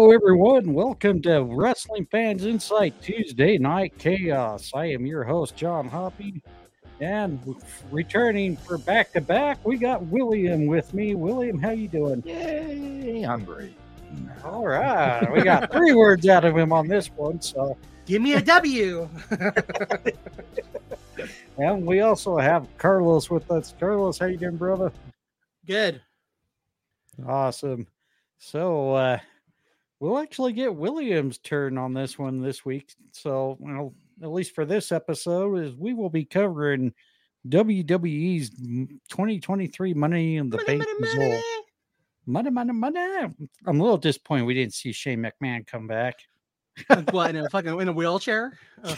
Hello, everyone. Welcome to Wrestling Fans Incite Tuesday Night Chaos. I am your host, John Hoppe, and returning for back to back, we got William with me. William, how you doing? Yay! I'm great. All right, we got three words out of him on this one, so give me a W. and we also have Carlos with us. Carlos, how you doing, brother? Good. Awesome. So, uh, we'll actually get William's turn on this one this week. So, well, at least for this episode, is we will be covering WWE's 2023 Money in the money, Bank money, money. money, money, money. I'm a little disappointed we didn't see Shane McMahon come back. what in a fucking in a wheelchair? Oh.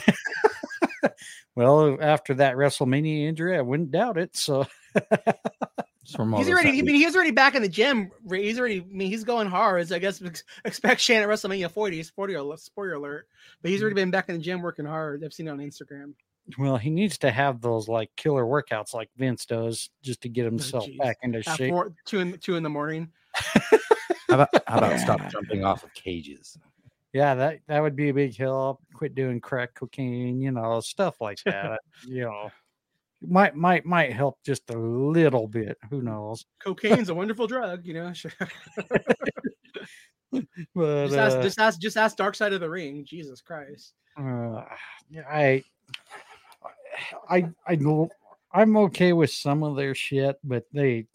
well, after that WrestleMania injury, I wouldn't doubt it. So. he's already. I mean, he's already back in the gym. He's already. I mean, he's going hard. So I guess expect Shane at WrestleMania 40. Sporty alert, spoiler alert. But he's already been back in the gym working hard. I've seen it on Instagram. Well, he needs to have those like killer workouts like Vince does, just to get oh, himself oh, back into At shape. Four, two in two in the morning. how about how about stop jumping off of cages? Yeah, that that would be a big help. Quit doing crack cocaine, you know, stuff like that. you know might might might help just a little bit. Who knows? Cocaine's a wonderful drug, you know. but just ask, uh, just ask, just ask Dark Side of the Ring. Jesus Christ. Uh, I, I, I, I'm okay with some of their shit, but they,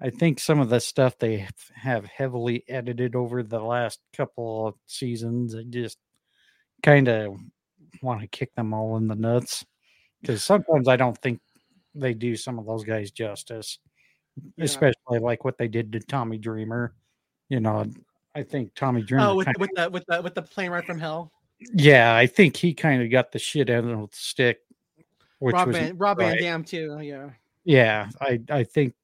I think some of the stuff they have heavily edited over the last couple of seasons, I just kind of want to kick them all in the nuts because sometimes I don't think they do some of those guys justice, yeah. especially like what they did to Tommy Dreamer. You know, I think Tommy Dreamer. Oh, with, with the with the with the plane right from hell. Yeah, I think he kind of got the shit out of the stick. Which Rob, was, Van, Rob right. Van Dam too. Yeah. Yeah, I I think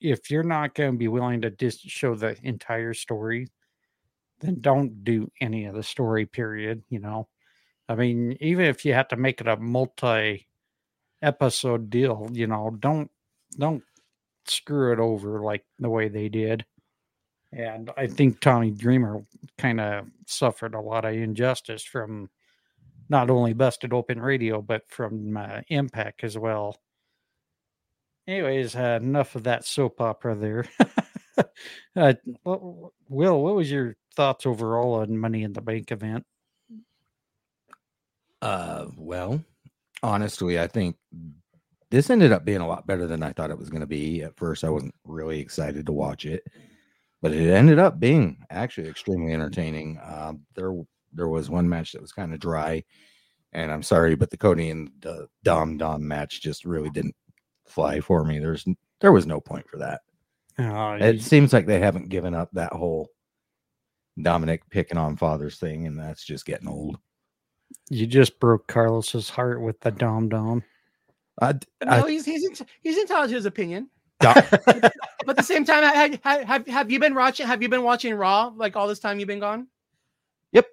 if you're not going to be willing to just show the entire story, then don't do any of the story. Period. You know, I mean, even if you have to make it a multi episode deal, you know, don't don't screw it over like the way they did. And I think Tommy Dreamer kind of suffered a lot of injustice from not only Busted Open Radio, but from uh, Impact as well. Anyways, uh, enough of that soap opera there. uh, Will, what was your thoughts overall on Money in the Bank event? Uh, well, honestly, I think this ended up being a lot better than I thought it was going to be. At first, I wasn't really excited to watch it, but it ended up being actually extremely entertaining. Uh, there, there was one match that was kind of dry, and I'm sorry, but the Cody and the Dom Dom match just really didn't fly for me. There's there was no point for that. Oh, it seems like they haven't given up that whole Dominic picking on fathers thing, and that's just getting old. You just broke Carlos's heart with the dom dom. I, I, no, he's he's he's entitled to his opinion. but at the same time, have, have have you been watching? Have you been watching Raw like all this time you've been gone? Yep.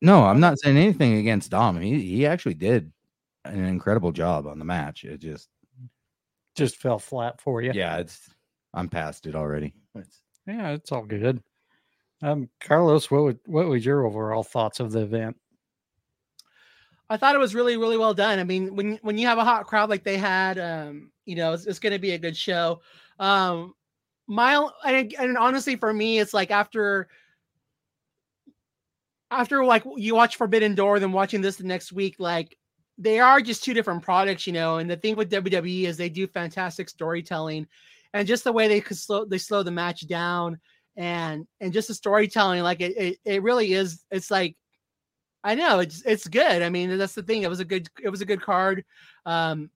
No, I'm not saying anything against Dom. He he actually did an incredible job on the match. It just just fell flat for you. Yeah, it's I'm past it already. It's, yeah, it's all good. Um, Carlos, what would what was your overall thoughts of the event? I thought it was really, really well done. I mean, when when you have a hot crowd like they had, um, you know, it's, it's going to be a good show. Um, my and, and honestly, for me, it's like after after like you watch Forbidden Door, then watching this the next week, like they are just two different products, you know. And the thing with WWE is they do fantastic storytelling, and just the way they could slow they slow the match down, and and just the storytelling, like it, it, it really is. It's like I know it's it's good. I mean, that's the thing. It was a good it was a good card. Um,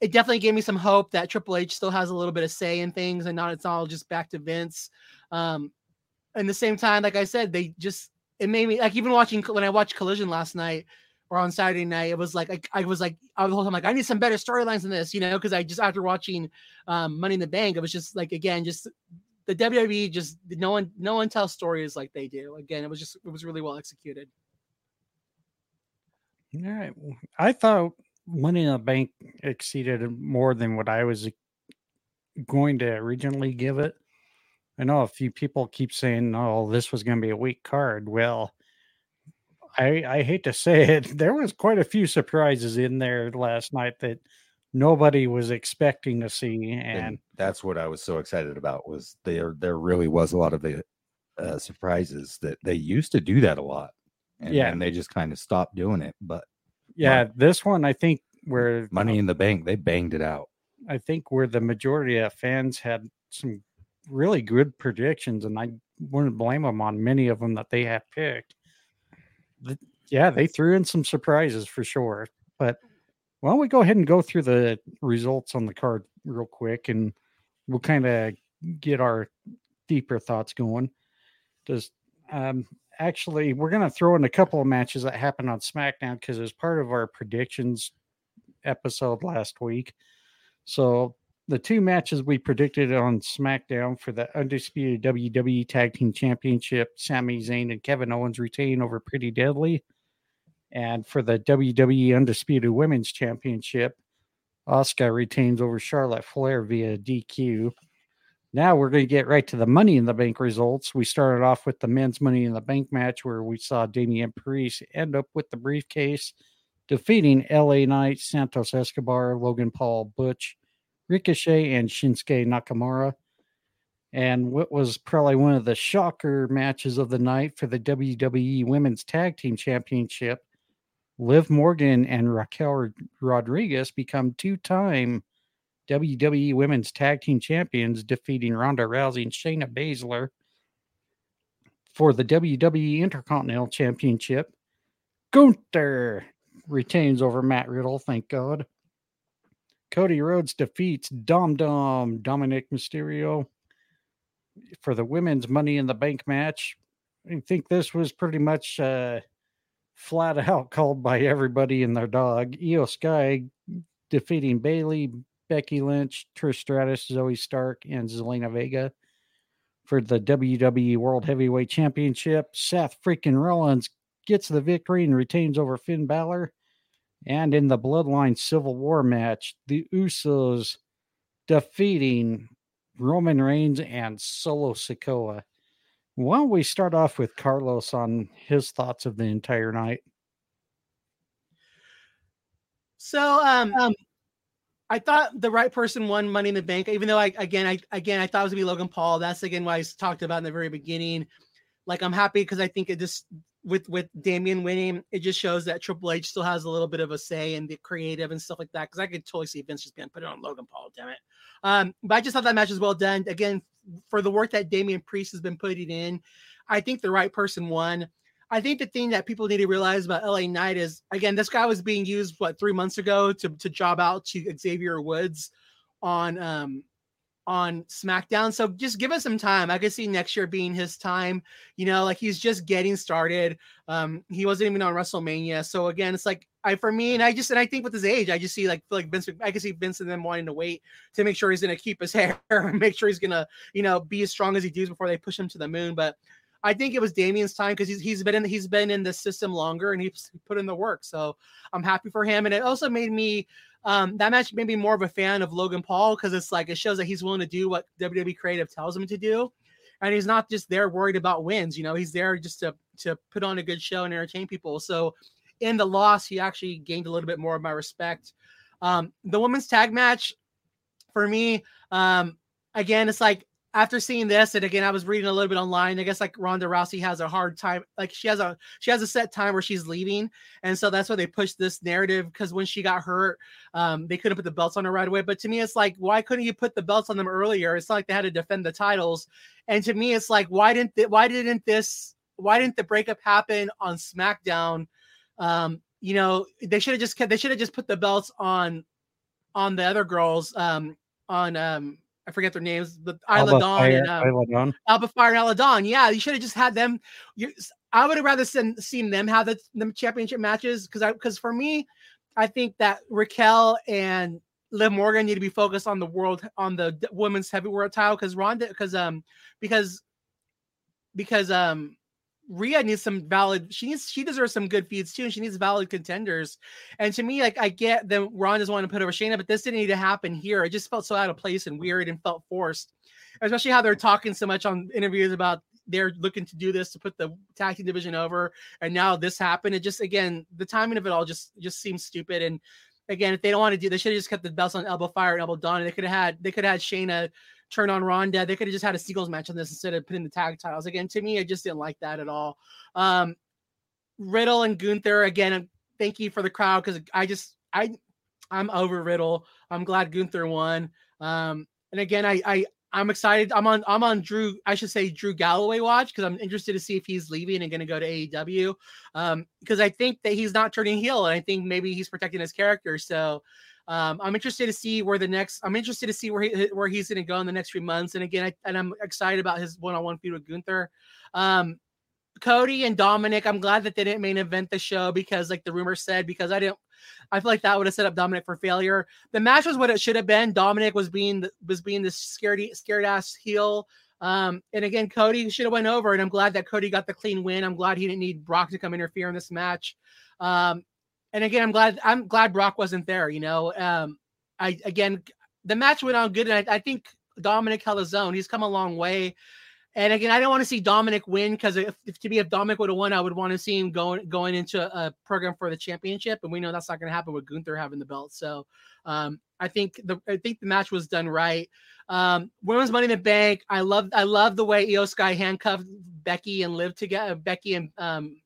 it definitely gave me some hope that Triple H still has a little bit of say in things and not it's all just back to Vince. Um, and the same time, like I said, they just it made me like even watching when I watched Collision last night or on Saturday night, it was like I, I was like I was the whole time like I need some better storylines than this, you know, because I just after watching um, Money in the Bank, it was just like again just the WWE just no one no one tells stories like they do. Again, it was just it was really well executed. All right. I thought Money in the Bank exceeded more than what I was going to originally give it. I know a few people keep saying, "Oh, this was going to be a weak card." Well, I I hate to say it, there was quite a few surprises in there last night that nobody was expecting to see, and, and that's what I was so excited about. Was there there really was a lot of the uh, surprises that they used to do that a lot, and, Yeah. and they just kind of stopped doing it. But yeah, this one I think where Money in the Bank, they banged it out. I think where the majority of fans had some really good predictions, and I wouldn't blame them on many of them that they had picked. Th- Yeah, they threw in some surprises for sure. But why don't we go ahead and go through the results on the card real quick, and we'll kind of get our deeper thoughts going. Just um, actually, we're going to throw in a couple of matches that happened on SmackDown because it was part of our predictions episode last week. So the two matches we predicted on SmackDown for the undisputed WWE Tag Team Championship, Sami Zayn and Kevin Owens retain over Pretty Deadly, and for the WWE Undisputed Women's Championship, Asuka retains over Charlotte Flair via DQ. Now we're going to get right to the Money in the Bank results. We started off with the men's Money in the Bank match where we saw Damian Priest end up with the briefcase, defeating LA Knight, Santos Escobar, Logan Paul, Butch, Ricochet, and Shinsuke Nakamura. And what was probably one of the shocker matches of the night for the WWE Women's Tag Team Championship, Liv Morgan and Raquel Rodriguez become two time WWE Women's Tag Team Champions, defeating Ronda Rousey and Shayna Baszler for the WWE Intercontinental Championship. Gunther retains over Matt Riddle, thank God. Cody Rhodes defeats Dom Dom Dominic Mysterio for the women's Money in the Bank match. I think this was pretty much uh, flat out called by everybody and their dog. Iyo Sky defeating Bayley, Becky Lynch, Trish Stratus, Zoey Stark, and Zelina Vega for the WWE World Heavyweight Championship. Seth freaking Rollins gets the victory and retains over Finn Balor. And in the Bloodline Civil War match, the Usos defeating Roman Reigns and Solo Sikoa. Why don't we start off with Carlos on his thoughts of the entire night? So um, I thought the right person won Money in the Bank, even though I again I again I thought it was gonna be Logan Paul. That's again why I talked about in the very beginning. Like I'm happy because I think it just with with Damian winning, it just shows that Triple H still has a little bit of a say in the creative and stuff like that. Because I could totally see Vince just gonna put it on Logan Paul. Damn it. Um, but I just thought that match was well done. Again, for the work that Damian Priest has been putting in, I think the right person won. I think the thing that people need to realize about LA Knight is again, this guy was being used what three months ago to to job out to Xavier Woods on um on SmackDown. So just give us some time. I could see next year being his time. You know, like he's just getting started. Um, he wasn't even on WrestleMania. So again, it's like I for me, and I just and I think with his age, I just see like like Vince. I can see Vince and them wanting to wait to make sure he's to keep his hair and make sure he's to you know be as strong as he does before they push him to the moon. But I think it was Damien's time because he's he's been in he's been in the system longer and he's put in the work. So I'm happy for him. And it also made me um that match made me more of a fan of Logan Paul because it's like it shows that he's willing to do what WWE creative tells him to do. And he's not just there worried about wins, you know, he's there just to to put on a good show and entertain people. So in the loss, he actually gained a little bit more of my respect. Um, the women's tag match for me, um, again, it's like after seeing this, and again, I was reading a little bit online. I guess like Ronda Rousey has a hard time, like she has a she has a set time where she's leaving, and so that's why they pushed this narrative. Because when she got hurt, um, they couldn't put the belts on her right away. But to me, it's like, why couldn't you put the belts on them earlier? It's not like they had to defend the titles. And to me, it's like, why didn't th- why didn't this why didn't the breakup happen on SmackDown? Um, you know, they should have just they should have just put the belts on on the other girls. Um, on um I forget their names, but Isla Dawn and Isla Dawn. Alba Fyre and Isla Dawn. Yeah, you should have just had them. You, I would have rather seen, seen them have the, them championship matches because I because for me, I think that Raquel and Liv Morgan need to be focused on the world on the women's heavyweight title because Ronda because um because because um Rhea needs some valid. She needs. She deserves some good feeds too, and she needs valid contenders. And to me, like I get that Ron doesn't want to put over Shayna, but this didn't need to happen here. It just felt so out of place and weird and felt forced. especially how they're talking so much on interviews about they're looking to do this to put the tag team division over, and now this happened. It just again the timing of it all just just seems stupid. And again, if they don't want to do, they should have just kept the belts on Alba Fyre and elbow dawn. And they could have had they could have had Shayna turn on Ronda. They could have just had a singles match on this instead of putting the tag titles. Again, to me, I just didn't like that at all. Um, Riddle and Gunther again. Thank you for the crowd because I just I I'm over Riddle. I'm glad Gunther won. Um, and again, I I I'm excited. I'm on I'm on Drew. I should say Drew Galloway watch because I'm interested to see if he's leaving and going to go to AEW. Um, because I think that he's not turning heel, and I think maybe he's protecting his character. So, um, I'm interested to see where the next. I'm interested to see where he where he's going to go in the next few months. And again, I, and I'm excited about his one-on-one feud with Gunther. Um, Cody and Dominic. I'm glad that they didn't main event the show because, like the rumor said, because I didn't. I feel like that would have set up Dominic for failure. The match was what it should have been. Dominic was being the, was being this scared scared ass heel. Um, and again, Cody should have went over, and I'm glad that Cody got the clean win. I'm glad he didn't need Brock to come interfere in this match. Um, and again, I'm glad I'm glad Brock wasn't there. You know, um, I again the match went on good, and I, I think Dominic own. He's come a long way. And again, I don't want to see Dominic win because if, if, to me, if Dominic would have won, I would want to see him going going into a program for the championship. And we know that's not going to happen with Gunther having the belt. So um, I think the I think the match was done right. Um, women's Money in the Bank. I love I love the way Iyo Sky handcuffed Becky and lived together. Becky and um,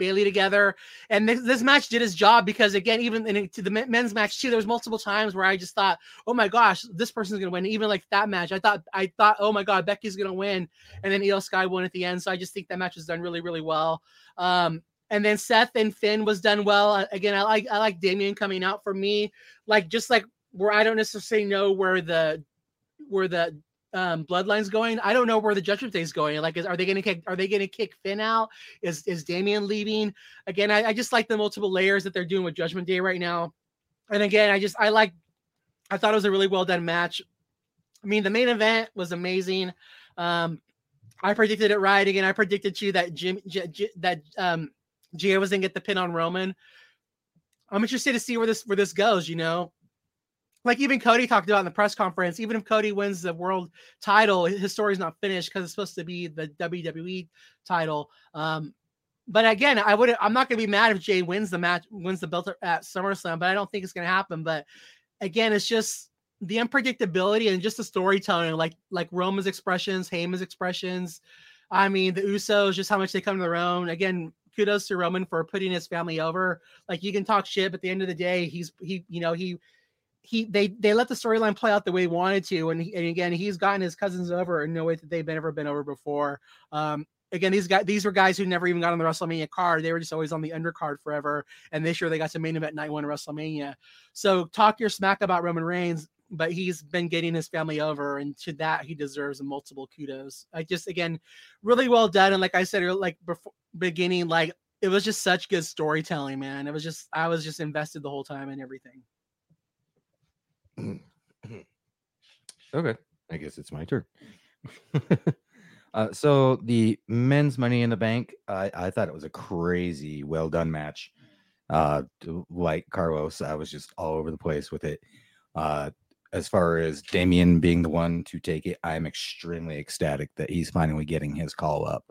Bayley together. And this, this, match did its job because again, even in to the men's match too, there was multiple times where I just thought, oh my gosh, this person's gonna win. Even like that match, I thought I thought, oh my god, Becky's gonna win, and then Iyo Sky won at the end. So I just think that match was done really, really well. Um, and then Seth and Finn was done well. Again, I like I like Damian coming out for me, like just like where I don't necessarily know where the where the um bloodlines going i don't know where the judgment day is going like is, are they gonna kick are they gonna kick finn out? Is is damian leaving? Again I, I just like the multiple layers that they're doing with judgment day right now. And again i just i like i thought it was a really well done match. I mean the main event was amazing. Um i predicted it right. Again i predicted too that jim J, J, that um Gia was gonna get the pin on roman. I'm interested to see where this where this goes you know like even Cody talked about in the press conference, even if Cody wins the world title, his story's not finished because it's supposed to be the WWE title. Um, but again, I would I'm not gonna be mad if Jey wins the match, wins the belt at SummerSlam, but I don't think it's gonna happen. But again, it's just the unpredictability and just the storytelling, like like Roman's expressions, Heyman's expressions. I mean, the Usos, just how much they come to their own. Again, kudos to Roman for putting his family over. Like you can talk shit, but at the end of the day, he's he, you know, he he they they let the storyline play out the way he wanted to, and, he, and again he's gotten his cousins over in no way that they've never been over before. Um, again, these guys these were guys who never even got on the WrestleMania card. They were just always on the undercard forever, and this year they got to main event night one WrestleMania. So talk your smack about Roman Reigns, but he's been getting his family over, and to that he deserves multiple kudos. I just again really well done, and like I said, like before beginning, like it was just such good storytelling, man. It was just I was just invested the whole time and everything. Okay, I guess it's my turn. uh, so the men's Money in the Bank, I, I thought it was a crazy, well done match. Uh, like Carlos, I was just all over the place with it. Uh, as far as Damian being the one to take it, I'm extremely ecstatic that he's finally getting his call up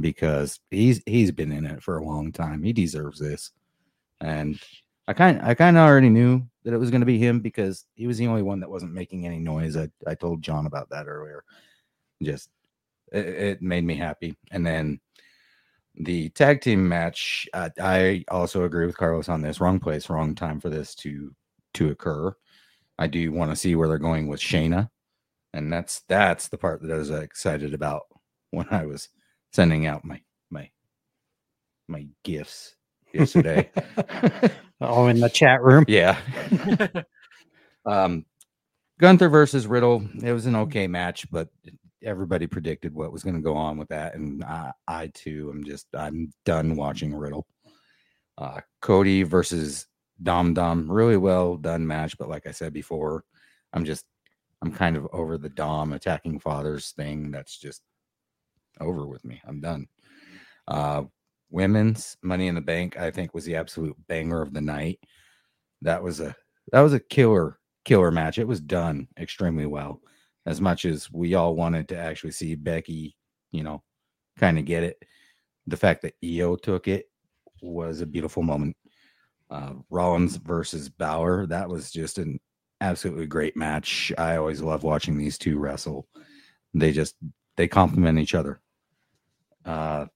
because he's he's been in it for a long time. He deserves this, and I kind I kind of already knew that it was going to be him because he was the only one that wasn't making any noise. I, I told John about that earlier. Just it, it made me happy. And then the tag team match, uh, I also agree with Carlos on this. Wrong place, wrong time for this to to occur. I do want to see where they're going with Shayna, and that's that's the part that I was excited about when I was sending out my my my gifts yesterday. oh, in the chat room. Yeah. um, Gunther versus Riddle. It was an okay match, but everybody predicted what was going to go on with that, and I, I too am just I'm done watching Riddle. Uh, Cody versus Dom Dom, really well done match, but like I said before, I'm just I'm kind of over the Dom attacking fathers thing. That's just over with me. I'm done. Uh, women's Money in the Bank, I think, was the absolute banger of the night. That was a that was a killer killer match. It was done extremely well. as much as we all wanted to actually see Becky, you know, kind of get it, the fact that Iyo took it was a beautiful moment. Uh, Rollins versus Balor, that was just an absolutely great match. I always love watching these two wrestle. They just they complement each other. Uh,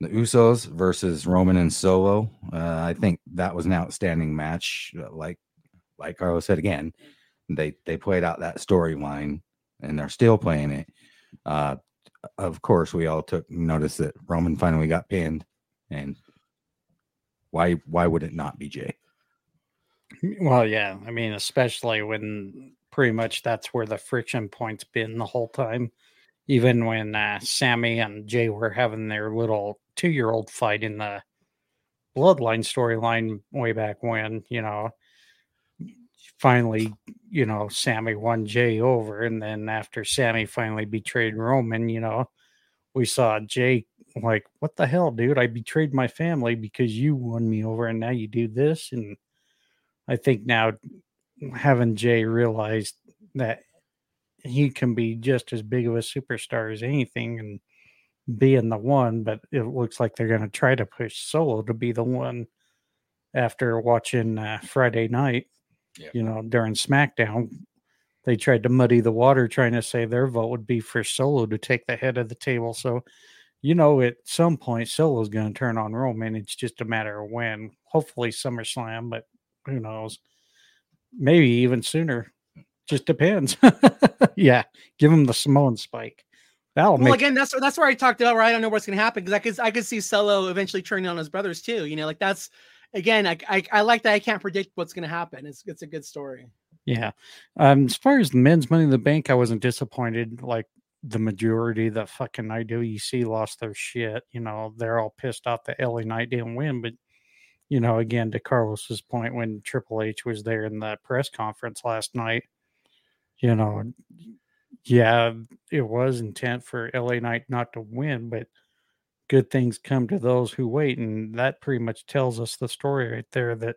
the Usos versus Roman and Solo. Uh, I think that was an outstanding match. Uh, like like Carlos said again, they they played out that storyline and they're still playing it. Uh, of course, we all took notice that Roman finally got pinned, and why why would it not be Jey? Well, yeah, I mean, especially when pretty much that's where the friction point's been the whole time. Even when uh, Sami and Jey were having their little two year old fight in the Bloodline storyline way back when, you know, finally, you know, Sami won Jey over. And then after Sami finally betrayed Roman, you know, we saw Jey like, what the hell, dude? I betrayed my family because you won me over and now you do this. And I think now having Jay realize that he can be just as big of a superstar as anything and being the one, but it looks like they're going to try to push Solo to be the one after watching uh, Friday night. Yep. You know, during SmackDown, they tried to muddy the water, trying to say their vote would be for Solo to take the head of the table. So, you know, at some point, Solo's going to turn on Roman. It's just a matter of when. Hopefully, SummerSlam, but who knows? Maybe even sooner. Just depends. yeah, give him the Samoan spike. That'll well, make... again, that's that's where I talked about where I don't know what's going to happen because I could I could see Solo eventually turning on his brothers too. You know, like that's again, I I, I like that I can't predict what's going to happen. It's it's a good story. Yeah. Um, as far as the men's Money in the Bank, I wasn't disappointed. Like the majority, the fucking IWC lost their shit. You know, they're all pissed off that LA Knight didn't win. But, you know, again, to Carlos's point, when Triple H was there in the press conference last night, you know, yeah, it was intent for LA Knight not to win, but good things come to those who wait. And that pretty much tells us the story right there that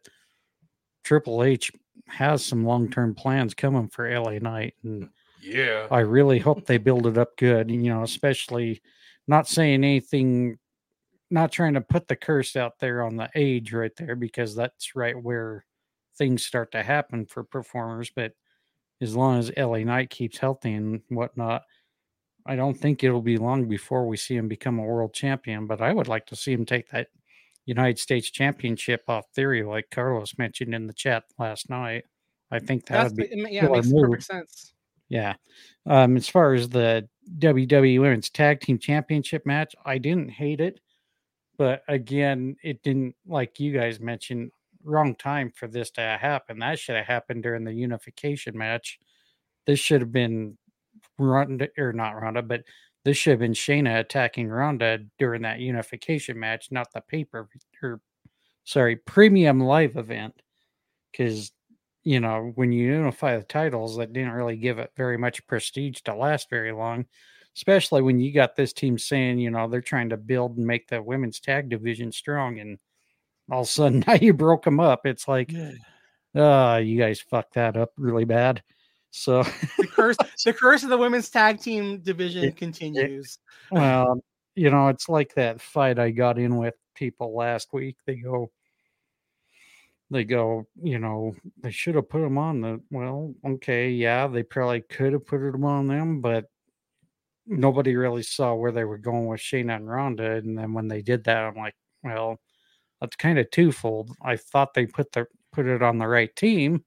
Triple H has some long term plans coming for LA Knight. And mm, yeah, I really hope they build it up good. You know, especially not saying anything, not trying to put the curse out there on the age right there, because that's right where things start to happen for performers. But as long as LA Knight keeps healthy and whatnot, I don't think it'll be long before we see him become a world champion. But I would like to see him take that United States Championship off theory, like Carlos mentioned in the chat last night. I think that That's, would be yeah, it makes move. perfect sense. Yeah. Um, as far as the WWE Women's Tag Team Championship match, I didn't hate it, but again, it didn't like you guys mentioned wrong time for this to happen. That should have happened during the unification match. This should have been Ronda or not Ronda, but this should have been Shayna attacking Ronda during that unification match, not the paper or sorry, premium live event. Because you know, when you unify the titles, that didn't really give it very much prestige to last very long. Especially when you got this team saying, you know, they're trying to build and make the women's tag division strong, and all of a sudden now you broke them up. It's like, ah, uh, you guys fucked that up really bad. So the curse, the curse of the women's tag team division it, continues. It, well, you know, it's like that fight I got in with people last week. They go, they go, you know, they should have put them on the. Well, okay, yeah, they probably could have put them on them, but nobody really saw where they were going with Shayna and Ronda. And then when they did that, I'm like, well, that's kind of twofold. I thought they put the put it on the right team,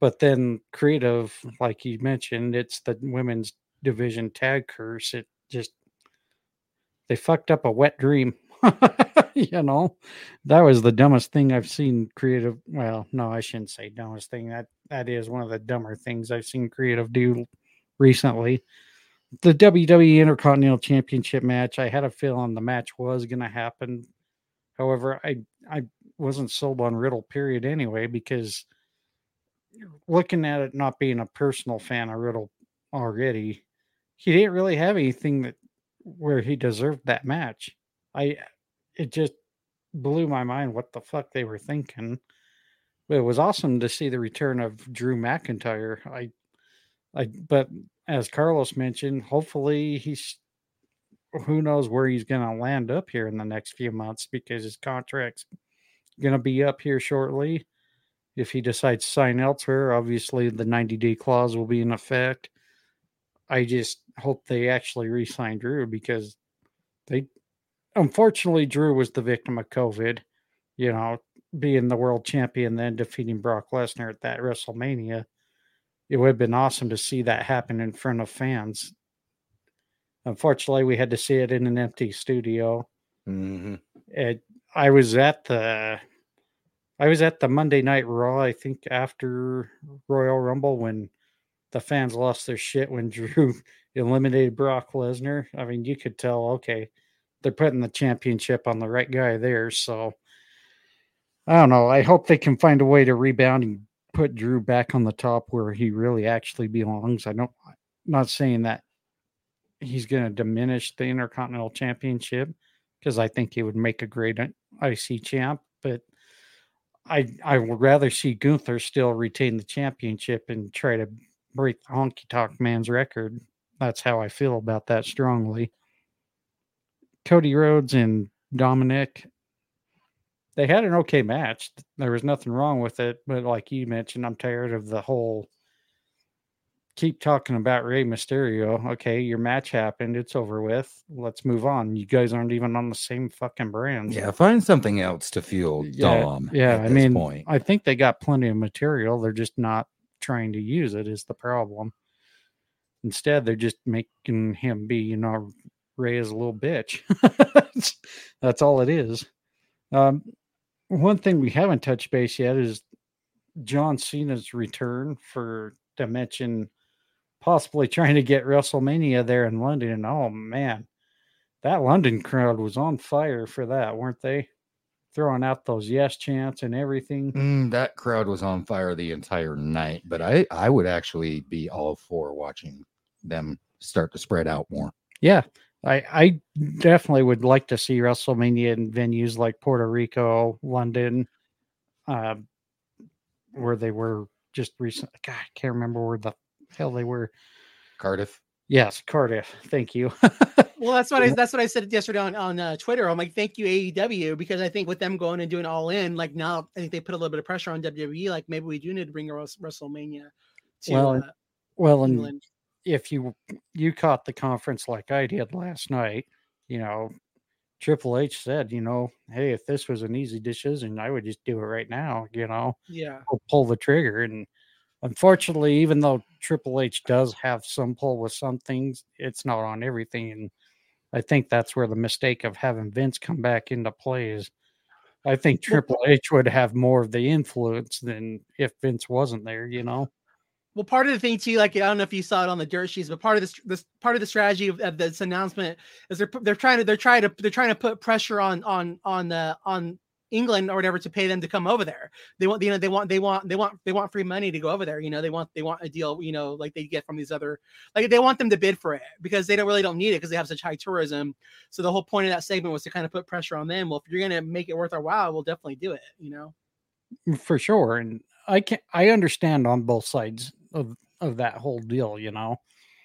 but then creative, like you mentioned, it's the women's division tag curse. It just they fucked up a wet dream. you know, that was the dumbest thing I've seen creative. Well, no, I shouldn't say dumbest thing. That that is one of the dumber things I've seen creative do recently. The WWE Intercontinental Championship match, I had a feeling the match was going to happen However, I I wasn't sold on Riddle period anyway because looking at it not being a personal fan of Riddle already, he didn't really have anything that where he deserved that match. I it just blew my mind what the fuck they were thinking. But it was awesome to see the return of Drew McIntyre. I I but as Carlos mentioned, hopefully he's who knows where he's going to land up here in the next few months because his contract's going to be up here shortly. If he decides to sign elsewhere, obviously the 90 day clause will be in effect. I just hope they actually re sign Drew because they, unfortunately, Drew was the victim of COVID, you know, being the world champion, then defeating Brock Lesnar at that WrestleMania. It would have been awesome to see that happen in front of fans Unfortunately, we had to see it in an empty studio. Mm-hmm. It, I was at the I was at the Monday Night Raw. I think after Royal Rumble when the fans lost their shit when Drew eliminated Brock Lesnar. I mean, you could tell. Okay, they're putting the championship on the right guy there. So I don't know. I hope they can find a way to rebound and put Drew back on the top where he really actually belongs. I don't. I'm not saying that he's going to diminish the Intercontinental Championship because I think he would make a great uh, IC champ. But I I would rather see Gunther still retain the championship and try to break the Honky Tonk Man's record. That's how I feel about that strongly. Cody Rhodes and Dominic, they had an okay match. There was nothing wrong with it, but like you mentioned, I'm tired of the whole keep talking about Rey Mysterio. Okay, your match happened. It's over with. Let's move on. You guys aren't even on the same fucking brand. Yeah, find something else to fuel yeah, Dom. Yeah, I mean, point. I think they got plenty of material. They're just not trying to use it. Is the problem? Instead, they're just making him be, you know, Rey is a little bitch. That's all it is. Um, one thing we haven't touched base yet is John Cena's return for Dimension possibly trying to get WrestleMania there in London. And oh man, that London crowd was on fire for that, weren't they? Throwing out those yes chants and everything. Mm, that crowd was on fire the entire night, but I I would actually be all for watching them start to spread out more. Yeah, I I definitely would like to see WrestleMania in venues like Puerto Rico, London, uh, where they were just recently. God, I can't remember where the hell they were. Cardiff. Yes, Cardiff. Thank you. Well, that's what I that's what I said yesterday on on uh, Twitter. I'm like, thank you AEW because I think with them going and doing all in, like now I think they put a little bit of pressure on WWE. Like maybe we do need to bring a WrestleMania to Well, uh, well, and England. if you you caught the conference like I did last night, you know, Triple H said, you know, hey, if this was an easy decision, I would just do it right now. You know, Yeah, pull- pull the trigger. And unfortunately, even though Triple H does have some pull with some things, it's not on everything. And I think that's where the mistake of having Vince come back into play is. I think Triple H would have more of the influence than if Vince wasn't there. You know. Well, part of the thing too, like I don't know if you saw it on the dirt sheets, but part of this, this part of the strategy of, of this announcement is they're they're trying to they're trying to they're trying to put pressure on on on the on England or whatever to pay them to come over there. They want you know they want they want they want they want free money to go over there. You know they want they want a deal you know like they get from these other like they want them to bid for it because they don't really don't need it because they have such high tourism. So the whole point of that segment was to kind of put pressure on them. Well, if you're gonna make it worth our while, we'll definitely do it. You know. Mm, for sure and i can i understand on both sides of of that whole deal you know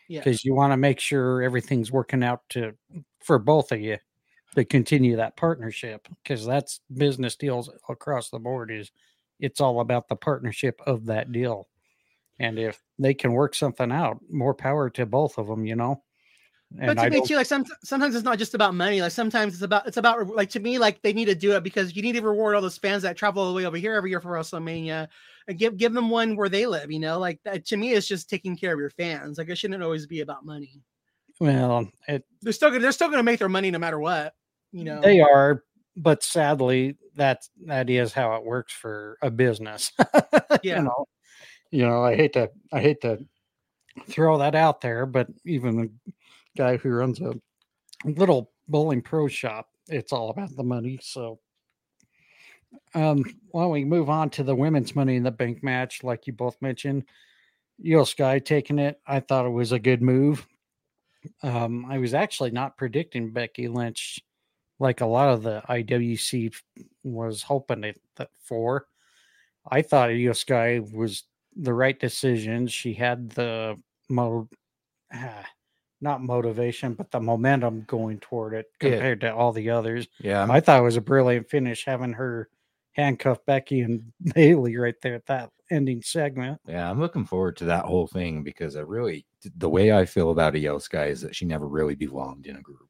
Yeah. because you want to make sure everything's working out to for both of you to continue that partnership because that's business deals across the board is it's all about the partnership of that deal and if they can work something out more power to both of them you know but to I me too, like some, sometimes it's not just about money. Like sometimes it's about it's about like to me, like they need to do it because you need to reward all those fans that travel all the way over here every year for WrestleMania and give give them one where they live. You know, like that, to me, it's just taking care of your fans. Like it shouldn't always be about money. well it They're still gonna they're still gonna make their money no matter what. You know, They are, but sadly, that that is how it works for a business. Yeah. you know, you know, I hate to I hate to throw that out there, but even a guy who runs a little bowling pro shop, it's all about the money. So um don't we move on to the women's money in the bank match, like you both mentioned. Iyo Sky taking it. I thought it was a good move. Um, I was actually not predicting Becky Lynch like a lot of the IWC was hoping it that for. I thought Iyo Sky was the right decision. She had the mo ah, not motivation, but the momentum going toward it Yeah. compared to all the others. Yeah, I thought it was a brilliant finish having her handcuff Becky and Bayley right there at that ending segment. yeah, I'm looking forward to that whole thing because I really the way I feel about Iyo Sky is that she never really belonged in a group.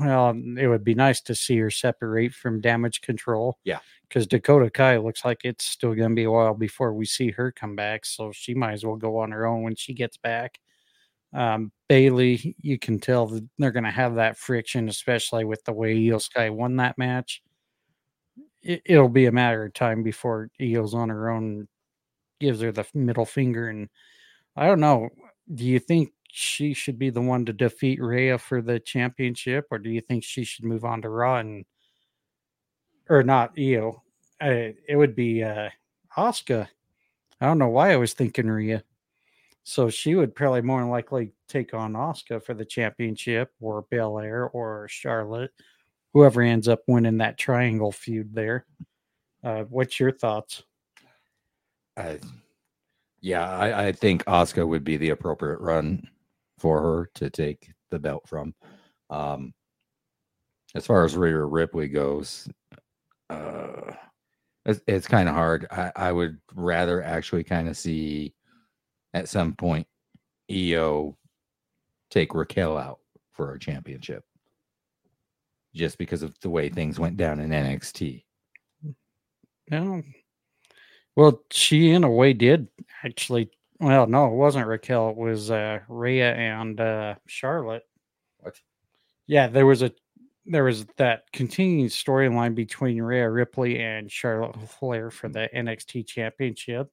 Well, it would be nice to see her separate from damage control. Yeah. Because Dakota Kai looks like it's still going to be a while before we see her come back. So she might as well go on her own when she gets back. Um, Bayley, you can tell that they're going to have that friction, especially with the way Iyo Sky won that match. It, it'll be a matter of time before Iyo's on her own, gives her the middle finger. And I don't know. Do you think she should be the one to defeat Rhea for the championship, or do you think she should move on to Raw and or not Iyo? It would be uh Asuka. I don't know why I was thinking Rhea. So she would probably more than likely take on Asuka for the championship, or Belair, or Charlotte, whoever ends up winning that triangle feud there. Uh, what's your thoughts? I, yeah, I, I think Asuka would be the appropriate run for her to take the belt from. Um, as far as Rhea Ripley goes, uh, it's, it's kind of hard. I, I would rather actually kind of see at some point Iyo take Raquel out for a championship just because of the way things went down in NXT. No. Well, she in a way did actually. Well, no, it wasn't Raquel. It was uh, Rhea and uh, Charlotte. What? Yeah, there was a there was that continuing storyline between Rhea Ripley and Charlotte Flair for the NXT Championship,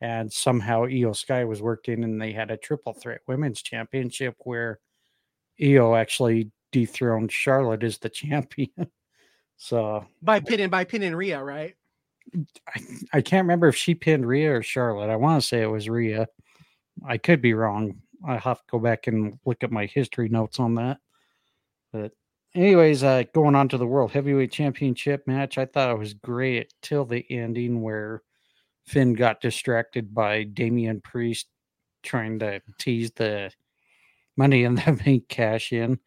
and somehow Iyo Sky was worked in, and they had a triple threat women's championship where Iyo actually dethroned Charlotte as the champion. so By pinning by pinning Rhea, right? I, I can't remember if she pinned Rhea or Charlotte. I want to say it was Rhea. I could be wrong. I have to go back and look at my history notes on that. But anyways, uh, going on to the World Heavyweight Championship match, I thought it was great till the ending where Finn got distracted by Damian Priest trying to tease the money in the bank cash in.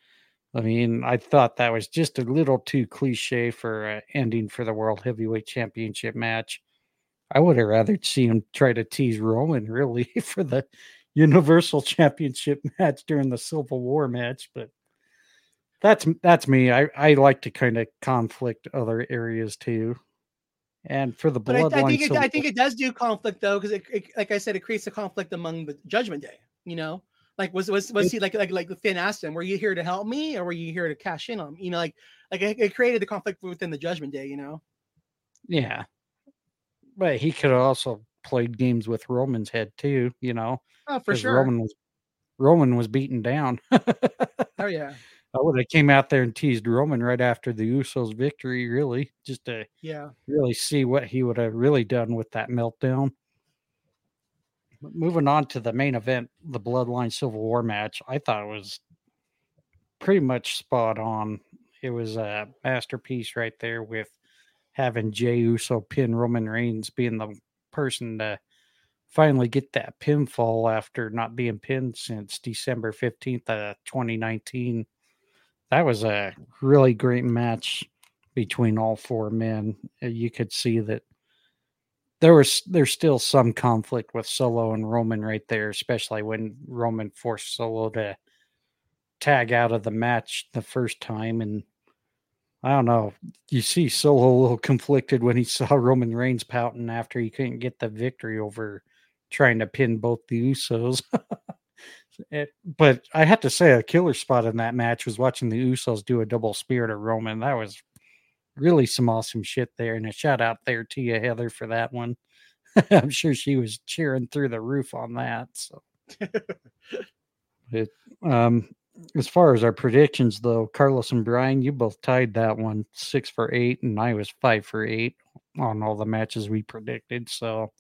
I mean, I thought that was just a little too cliche for uh, ending for the World Heavyweight Championship match. I would have rather seen him try to tease Roman really for the Universal Championship match during the Civil War match, but that's that's me. I, I like to kind of conflict other areas too. And for the But I, bloodline, I think it, I think it does do conflict though, because like I said, it creates a conflict among the Judgment Day. You know, like was was was he like like like Finn asked him, "Were you here to help me, or were you here to cash in on?" me?" You know, like like it, it created the conflict within the Judgment Day. You know, yeah. But he could have also played games with Roman's head too, you know. oh for sure. Roman was Roman was beaten down. oh yeah, I would have came out there and teased Roman right after the Usos victory, really, just to yeah. really see what he would have really done with that meltdown. Moving on to the main event, the Bloodline Civil War match, I thought it was pretty much spot on. It was a masterpiece right there with having Jey Uso pin Roman Reigns being the person to finally get that pinfall after not being pinned since December 15th of 2019. That was a really great match between all four men. You could see that there was there's still some conflict with Solo and Roman right there, especially when Roman forced Solo to tag out of the match the first time and I don't know. You see Solo a little conflicted when he saw Roman Reigns pouting after he couldn't get the victory over trying to pin both the Usos. It- eh, but I have to say, a killer spot in that match was watching the Usos do a double spear to Roman. That was really some awesome shit there. And a shout out there to you, Heather, for that one. I'm sure she was cheering through the roof on that. So, but, um, as far as our predictions, though, Carlos and Brian, you both tied that one six for eight, and I was five for eight on all the matches we predicted. So,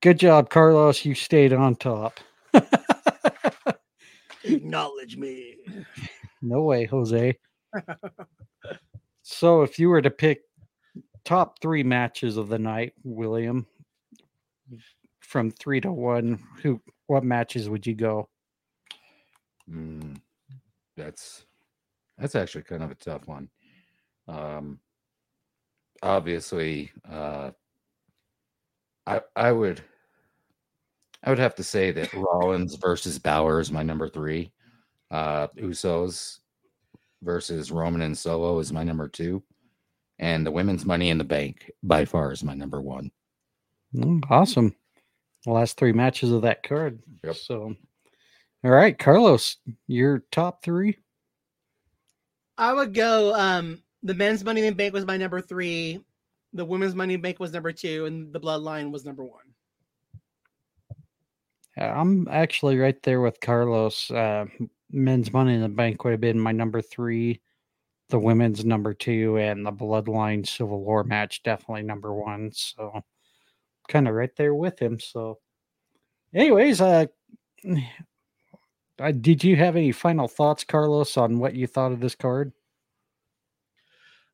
good job, Carlos. You stayed on top. Acknowledge me. No way, Jose. So, if you were to pick top three matches of the night, William, from three to one, who what matches would you go? Mm, that's that's actually kind of a tough one. Um, obviously, uh, I I would I would have to say that Rollins versus Balor is my number three. Uh, Usos versus Roman and Solo is my number two, and the women's Money in the Bank by far is my number one. Mm, awesome. The last three matches of that card. Yep. So, all right, Carlos, your top three. I would go. Um, the men's Money in the Bank was my number three. The women's Money in the Bank was number two, and the Bloodline was number one. I'm actually right there with Carlos. Uh, men's Money in the Bank would have been my number three. The women's number two, and the Bloodline Civil War match definitely number one. So, kind of right there with him. So, anyways, uh, did you have any final thoughts, Carlos, on what you thought of this card?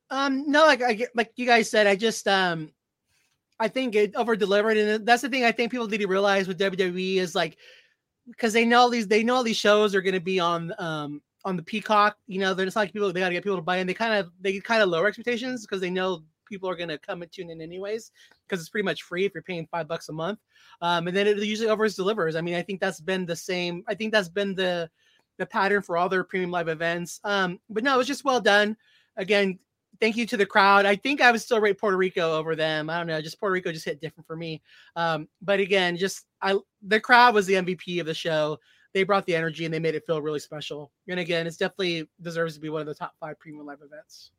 Um, no, like I like you guys said, I just um, I think it over delivered, and that's the thing I think people need to realize with WWE is like because they know these they know all these shows are going to be on um on the Peacock. You know, they're just like people they got to get people to buy in. They kind of they kind of lower expectations because they know people are going to come and tune in anyways because it's pretty much free if you're paying five bucks a month. Um, and then it usually overs delivers. I mean, I think that's been the same. I think that's been the the pattern for all their premium live events. Um, but no, it was just well done. Again, thank you to the crowd. I think I would still rate Puerto Rico over them. I don't know, just Puerto Rico just hit different for me. Um, but again, just I the crowd was the MVP of the show. They brought the energy and they made it feel really special. And again, it's definitely deserves to be one of the top five premium live events.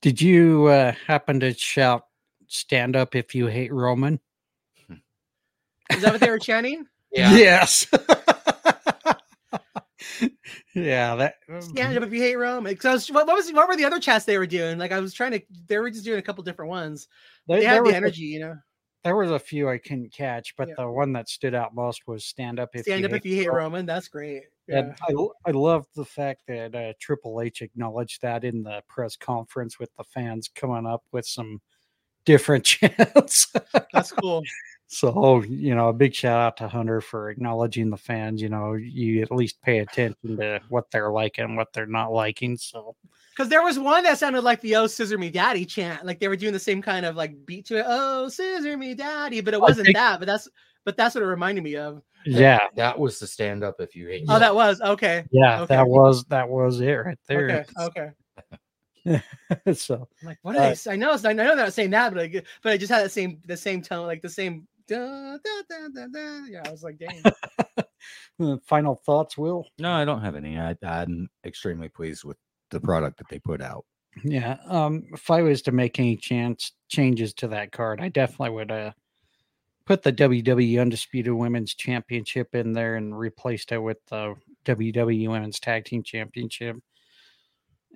Did you uh, happen to shout "Stand up if you hate Roman"? Is that what they were chanting? Yeah. Yes. yeah, that. Stand up if you hate Rome. Because what, what was what were the other chats they were doing? Like I was trying to, they were just doing a couple different ones. There, They had the a- energy, you know. there was a few I couldn't catch, but Yeah. the one that stood out most was "Stand up if Stand you up hate if you hate Roman." Roman. That's great. And Yeah. I, I love the fact that uh, Triple H acknowledged that in the press conference with the fans coming up with some different chants. That's cool. So, you know, a big shout out to Hunter for acknowledging the fans. You know, you at least pay attention to what they're liking and what they're not liking. So, Because there was one that sounded like the "Oh Scissor Me Daddy" chant, like they were doing the same kind of like beat to it. Oh Scissor Me Daddy, but it wasn't think- that. But that's but that's what it reminded me of. yeah, That was the stand up if you hate. Oh, that was okay. yeah, Okay. that was that was it right there. Okay, okay. so, I'm like, what? Are Uh, they, s- I know, I know they're not saying that, but I, g- but I just had that same the same tone, like the same. Da, da, da, da, da. Yeah, I was like, dang. final thoughts, Will? No, I don't have any. I, I'm extremely pleased with the product that they put out. Yeah. Um, if I was to make any chance changes to that card, I definitely would uh put the WWE Undisputed Women's Championship in there and replaced it with the WWE Women's Tag Team Championship.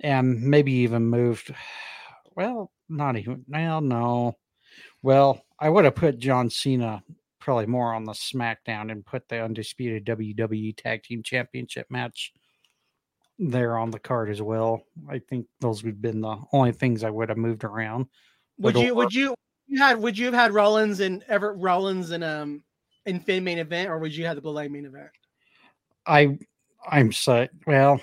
And maybe even moved well, not even well, no. Well, I would have put John Cena probably more on the SmackDown and put the undisputed WWE Tag Team Championship match there on the card as well. I think those would have been the only things I would have moved around. Would But you? Would you? You had? Would you have had Rollins and Everett Rollins and um in Finn main event, or would you have the Bloodline main event? I I'm so well.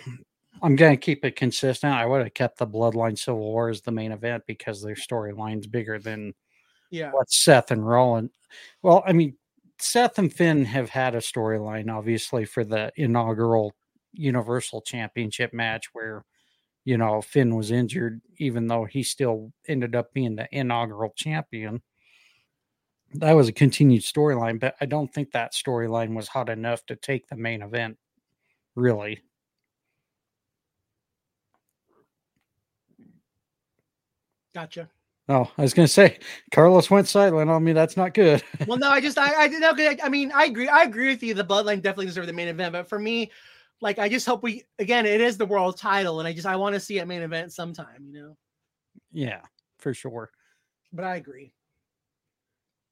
I'm gonna keep it consistent. I would have kept the Bloodline Civil War as the main event because their storyline's bigger than Yeah. what Seth and Rollin. Well, I mean, Seth and Finn have had a storyline, obviously, for the inaugural Universal Championship match where, you know, Finn was injured, even though he still ended up being the inaugural champion. That was a continued storyline, but I don't think that storyline was hot enough to take the main event, really. Gotcha. Oh, I was going to say, Carlos went silent on me. That's not good. well, no, I just I I. 'cause I, I mean, I agree. I agree with you. The Bloodline definitely deserve the main event, but for me, like, I just hope we again. It is the world title, and I just I want to see a main event sometime. You know. yeah, for sure. But I agree.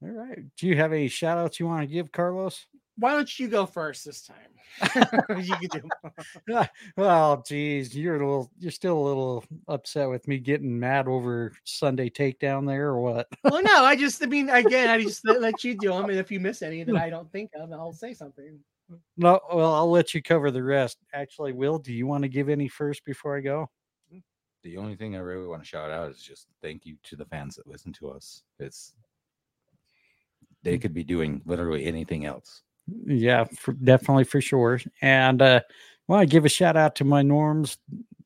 All right. Do you have any shout outs you want to give, Carlos? Why don't you go first this time? you can do. Uh, well, geez, you're a little, you're still a little upset with me getting mad over Sunday takedown there, or what? Well, no, I just I mean again, I just let you do them, and if you miss any that I don't think of, I'll say something. No, well, I'll let you cover the rest. Actually, Will, do you want to give any first before I go? Mm. The only thing I really want to shout out is just thank you to the fans that listen to us. It's they mm. could be doing literally anything else. Yeah, for, definitely for sure. And uh, want to give a shout out to my norms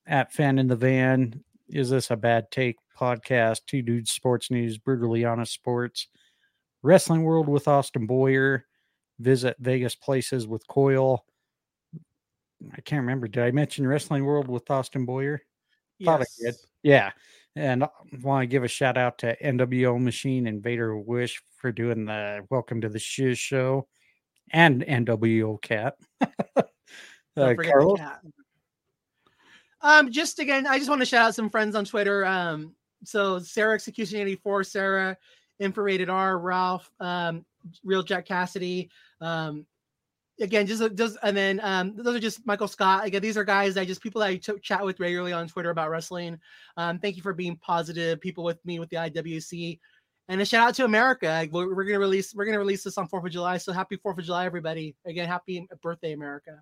at Fan in the Van. Is this a bad take podcast? Two dudes, sports news, brutally honest sports, wrestling world with Austin Boyer, visit Vegas places with Coil. I can't remember. Did I mention wrestling world with Austin Boyer? Thought I did. Yeah. And I want to give a shout out to NWO Machine and Vader Wish for doing the Welcome to the Shiz show and NWO Cat. Uh, Carlos? cat. Um, just again, I just want to shout out some friends on Twitter. Um, so Sarah Execution 84, Sarah, Infrared R, Ralph, um, Real Jack Cassidy. Um, again, just just and then um, those are just Michael Scott. Again, these are guys that just people that I chat with regularly on Twitter about wrestling. Um, thank you for being positive people with me with the IWC. And a shout out to America. Like, We're, we're gonna release we're gonna release this on Fourth of July. So happy Fourth of July, everybody! Again, happy birthday, America.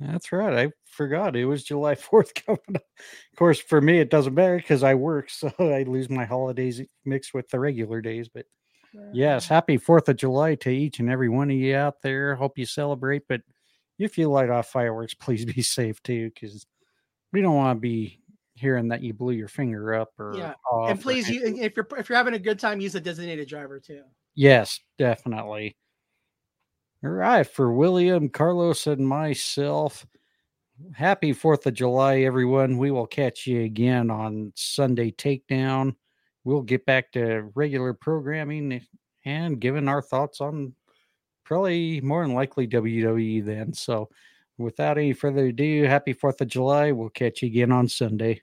That's right. I forgot it was July 4th coming up. Of course, for me, it doesn't matter because I work, so I lose my holidays mixed with the regular days. But yes, happy 4th of July to each and every one of you out there. Hope you celebrate. But if you light off fireworks, please be safe too, because we don't want to be hearing that you blew your finger up or Yeah, and please, you, if you're if you're having a good time, use a designated driver too. Yes, definitely. All right, for William, Carlos, and myself, happy 4th of July, everyone. We will catch you again on Sunday Takedown. We'll get back to regular programming and giving our thoughts on probably more than likely WWE then. So, without any further ado, happy 4th of July. We'll catch you again on Sunday.